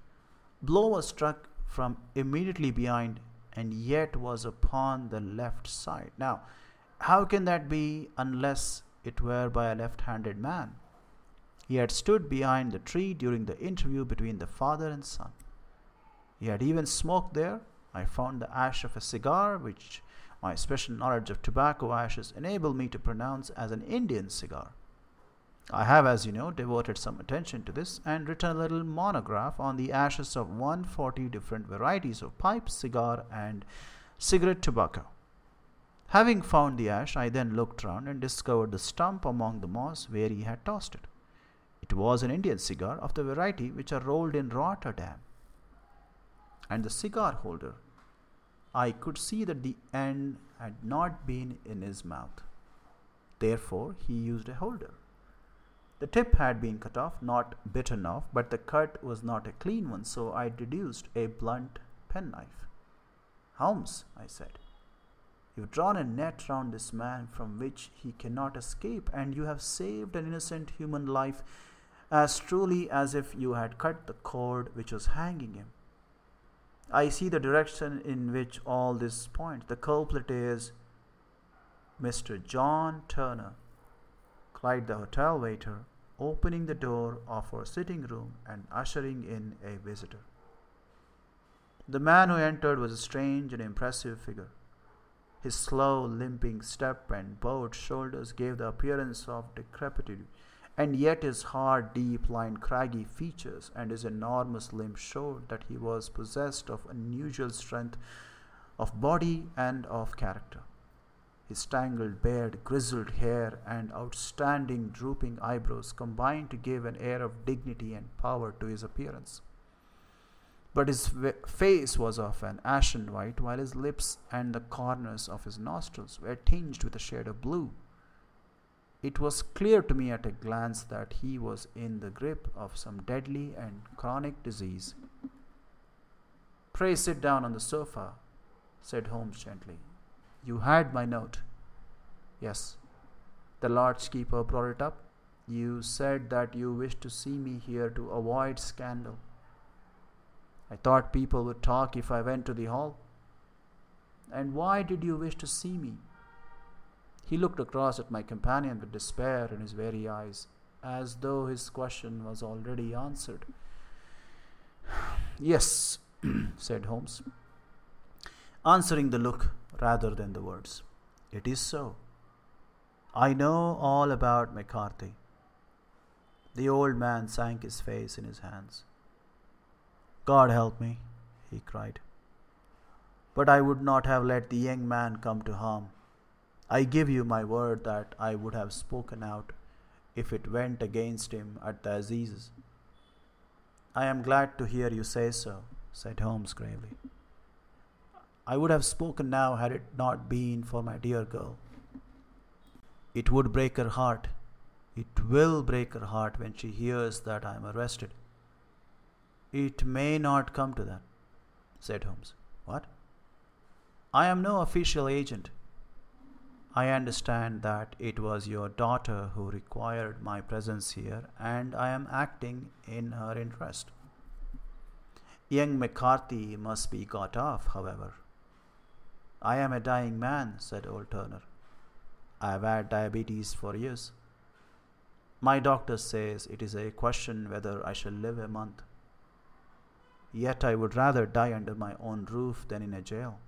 Blow was struck from immediately behind and yet was upon the left side. Now, how can that be unless it were by a left handed man? He had stood behind the tree during the interview between the father and son. He had even smoked there. I found the ash of a cigar, which my special knowledge of tobacco ashes enabled me to pronounce as an Indian cigar. I have, as you know, devoted some attention to this and written a little monograph on the ashes of 140 different varieties of pipe, cigar, and cigarette tobacco. Having found the ash, I then looked round and discovered the stump among the moss where he had tossed it. It was an Indian cigar of the variety which are rolled in Rotterdam and the cigar holder, I could see that the end had not been in his mouth. Therefore, he used a holder. The tip had been cut off, not bitten off, but the cut was not a clean one, so I deduced a blunt penknife. Holmes, I said, you've drawn a net round this man from which he cannot escape, and you have saved an innocent human life as truly as if you had cut the cord which was hanging him. I see the direction in which all this points. The culprit is Mr. John Turner, cried the hotel waiter, opening the door of our sitting room and ushering in a visitor. The man who entered was a strange and impressive figure. His slow, limping step and bowed shoulders gave the appearance of decrepitude, and yet his hard, deep lined, craggy features and his enormous limbs showed that he was possessed of unusual strength of body and of character. His tangled beard, grizzled hair, and outstanding drooping eyebrows combined to give an air of dignity and power to his appearance but his face was of an ashen white, while his lips and the corners of his nostrils were tinged with a shade of blue. It was clear to me at a glance that he was in the grip of some deadly and chronic disease. Pray sit down on the sofa, said Holmes gently. You had my note. Yes. The lodge keeper brought it up. You said that you wished to see me here to avoid scandal. I thought people would talk if I went to the hall. And why did you wish to see me? He looked across at my companion with despair in his very eyes, as though his question was already answered. yes, said Holmes, answering the look rather than the words. It is so. I know all about McCarthy. The old man sank his face in his hands. God help me, he cried. But I would not have let the young man come to harm. I give you my word that I would have spoken out if it went against him at the Assizes. I am glad to hear you say so, said Holmes gravely. I would have spoken now had it not been for my dear girl. It would break her heart. It will break her heart when she hears that I am arrested. It may not come to that, said Holmes. What? I am no official agent. I understand that it was your daughter who required my presence here, and I am acting in her interest. Young McCarthy must be got off, however. I am a dying man, said old Turner. I have had diabetes for years. My doctor says it is a question whether I shall live a month. Yet I would rather die under my own roof than in a jail.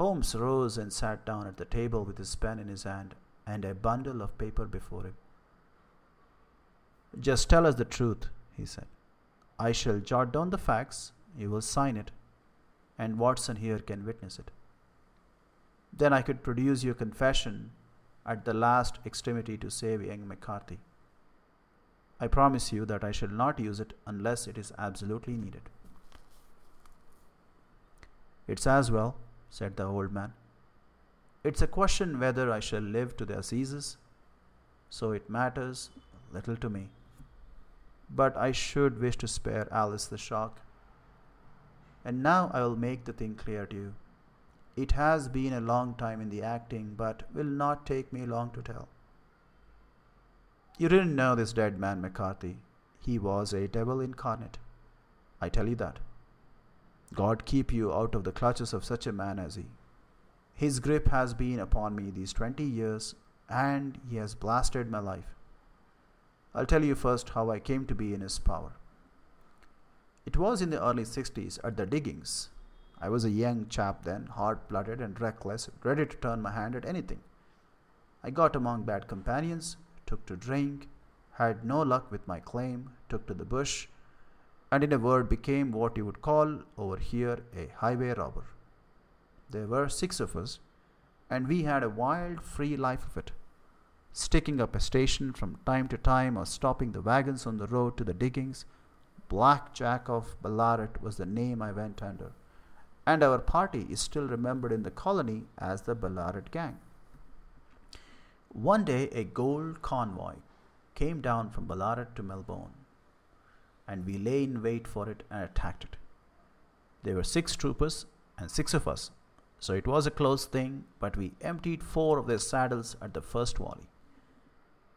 Holmes rose and sat down at the table with his pen in his hand and a bundle of paper before him. Just tell us the truth, he said. I shall jot down the facts, you will sign it, and Watson here can witness it. Then I could produce your confession at the last extremity to save young McCarthy. I promise you that I shall not use it unless it is absolutely needed. It's as well, said the old man. It's a question whether I shall live to the Assizes, so it matters little to me. But I should wish to spare Alice the shock. And now I will make the thing clear to you. It has been a long time in the acting, but will not take me long to tell. You didn't know this dead man, McCarthy. He was a devil incarnate. I tell you that. God keep you out of the clutches of such a man as he. His grip has been upon me these twenty years, and he has blasted my life. I'll tell you first how I came to be in his power. It was in the early 60s at the diggings. I was a young chap then, hard blooded and reckless, ready to turn my hand at anything. I got among bad companions, took to drink, had no luck with my claim, took to the bush, and in a word became what you would call over here a highway robber. There were six of us, and we had a wild, free life of it, sticking up a station from time to time or stopping the wagons on the road to the diggings. Black Jack of Ballarat was the name I went under, and our party is still remembered in the colony as the Ballarat Gang. One day a gold convoy came down from Ballarat to Melbourne, and we lay in wait for it and attacked it. There were six troopers and six of us, so it was a close thing, but we emptied four of their saddles at the first volley.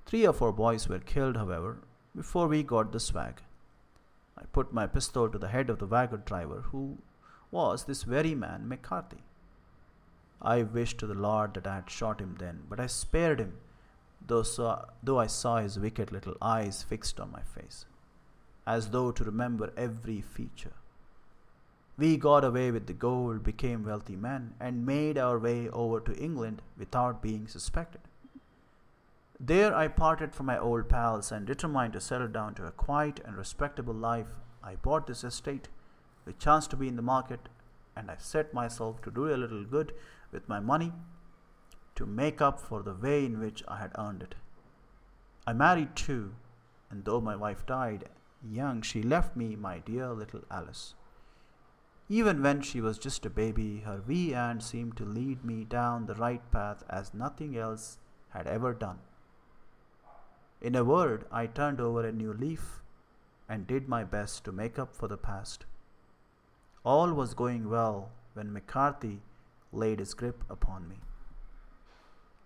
Three of our boys were killed, however, before we got the swag. I put my pistol to the head of the wagon driver, who was this very man, McCarthy. I wished to the Lord that I had shot him then, but I spared him though, saw, though I saw his wicked little eyes fixed on my face, as though to remember every feature. We got away with the gold, became wealthy men, and made our way over to England without being suspected. There I parted from my old pals and determined to settle down to a quiet and respectable life. I bought this estate, which chanced to be in the market, and I set myself to do a little good with my money to make up for the way in which I had earned it. I married too, and though my wife died young, she left me my dear little Alice. Even when she was just a baby, her wee aunt seemed to lead me down the right path as nothing else had ever done. In a word, I turned over a new leaf and did my best to make up for the past. All was going well when McCarthy laid his grip upon me.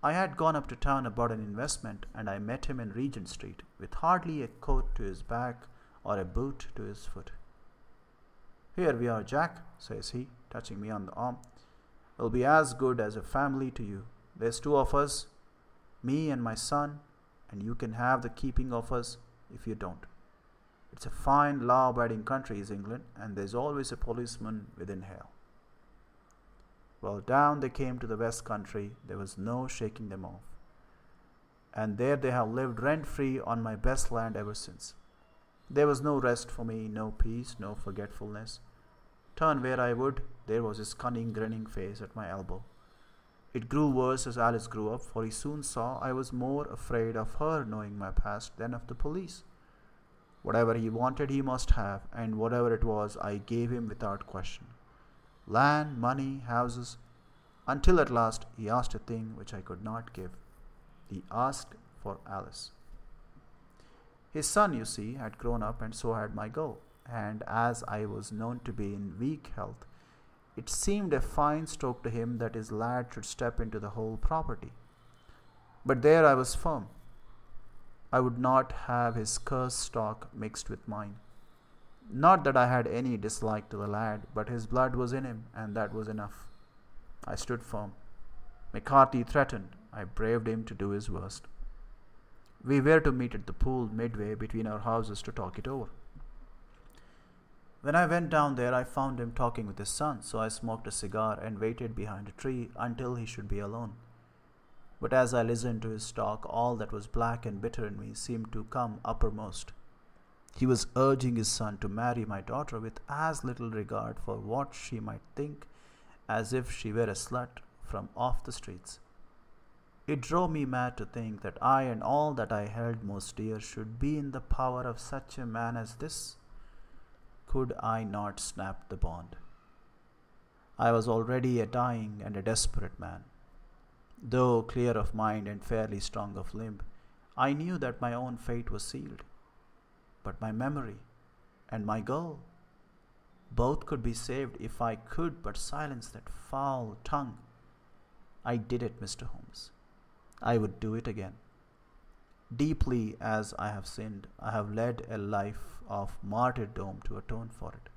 I had gone up to town about an investment and I met him in Regent Street with hardly a coat to his back or a boot to his foot. Here we are, Jack, says he, touching me on the arm. We'll be as good as a family to you. There's two of us, me and my son, and you can have the keeping of us if you don't. It's a fine, law abiding country, is England, and there's always a policeman within hail. Well, down they came to the West Country, there was no shaking them off. And there they have lived rent free on my best land ever since. There was no rest for me, no peace, no forgetfulness. Turn where I would, there was his cunning, grinning face at my elbow. It grew worse as Alice grew up, for he soon saw I was more afraid of her knowing my past than of the police. Whatever he wanted, he must have, and whatever it was, I gave him without question land, money, houses, until at last he asked a thing which I could not give. He asked for Alice. His son, you see, had grown up, and so had my girl and as I was known to be in weak health, it seemed a fine stroke to him that his lad should step into the whole property. But there I was firm. I would not have his cursed stock mixed with mine. Not that I had any dislike to the lad, but his blood was in him, and that was enough. I stood firm. McCarthy threatened. I braved him to do his worst. We were to meet at the pool midway between our houses to talk it over. When I went down there, I found him talking with his son, so I smoked a cigar and waited behind a tree until he should be alone. But as I listened to his talk, all that was black and bitter in me seemed to come uppermost. He was urging his son to marry my daughter with as little regard for what she might think as if she were a slut from off the streets. It drove me mad to think that I and all that I held most dear should be in the power of such a man as this could I not snap the bond? I was already a dying and a desperate man. Though clear of mind and fairly strong of limb, I knew that my own fate was sealed. But my memory and my girl, both could be saved if I could but silence that foul tongue. I did it, Mr. Holmes. I would do it again. Deeply as I have sinned, I have led a life of martyrdom to atone for it.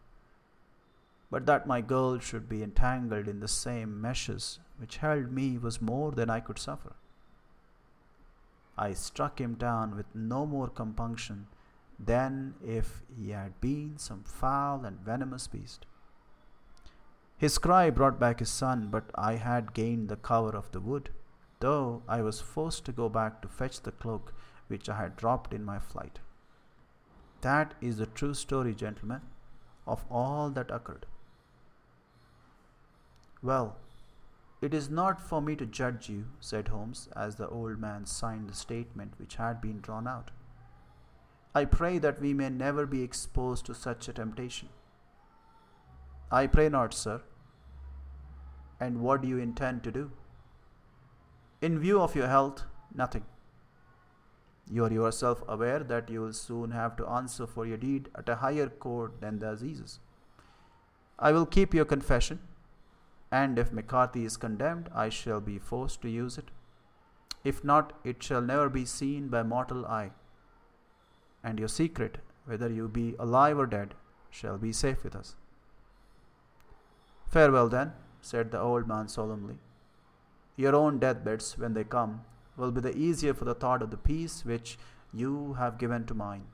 But that my girl should be entangled in the same meshes which held me was more than I could suffer. I struck him down with no more compunction than if he had been some foul and venomous beast. His cry brought back his son, but I had gained the cover of the wood, though I was forced to go back to fetch the cloak which I had dropped in my flight. That is the true story, gentlemen, of all that occurred. Well, it is not for me to judge you, said Holmes, as the old man signed the statement which had been drawn out. I pray that we may never be exposed to such a temptation. I pray not, sir. And what do you intend to do? In view of your health, nothing. You are yourself aware that you will soon have to answer for your deed at a higher court than the Assizes. I will keep your confession, and if McCarthy is condemned, I shall be forced to use it. If not, it shall never be seen by mortal eye. And your secret, whether you be alive or dead, shall be safe with us. Farewell, then, said the old man solemnly. Your own deathbeds, when they come, will be the easier for the thought of the peace which you have given to mine.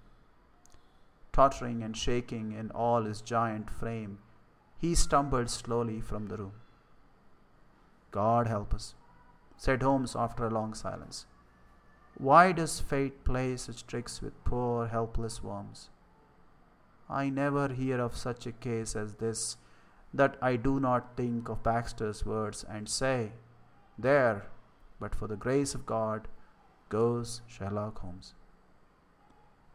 Tottering and shaking in all his giant frame, he stumbled slowly from the room. God help us, said Holmes after a long silence. Why does fate play such tricks with poor helpless worms? I never hear of such a case as this that I do not think of Baxter's words and say, There, but for the grace of God, goes Sherlock Holmes.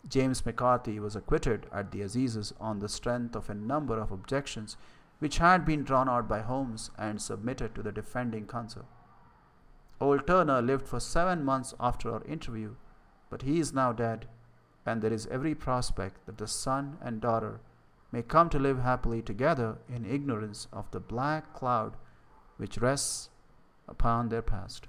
James McCarthy was acquitted at the Assizes on the strength of a number of objections which had been drawn out by Holmes and submitted to the defending counsel. Old Turner lived for seven months after our interview, but he is now dead, and there is every prospect that the son and daughter may come to live happily together in ignorance of the black cloud which rests upon their past.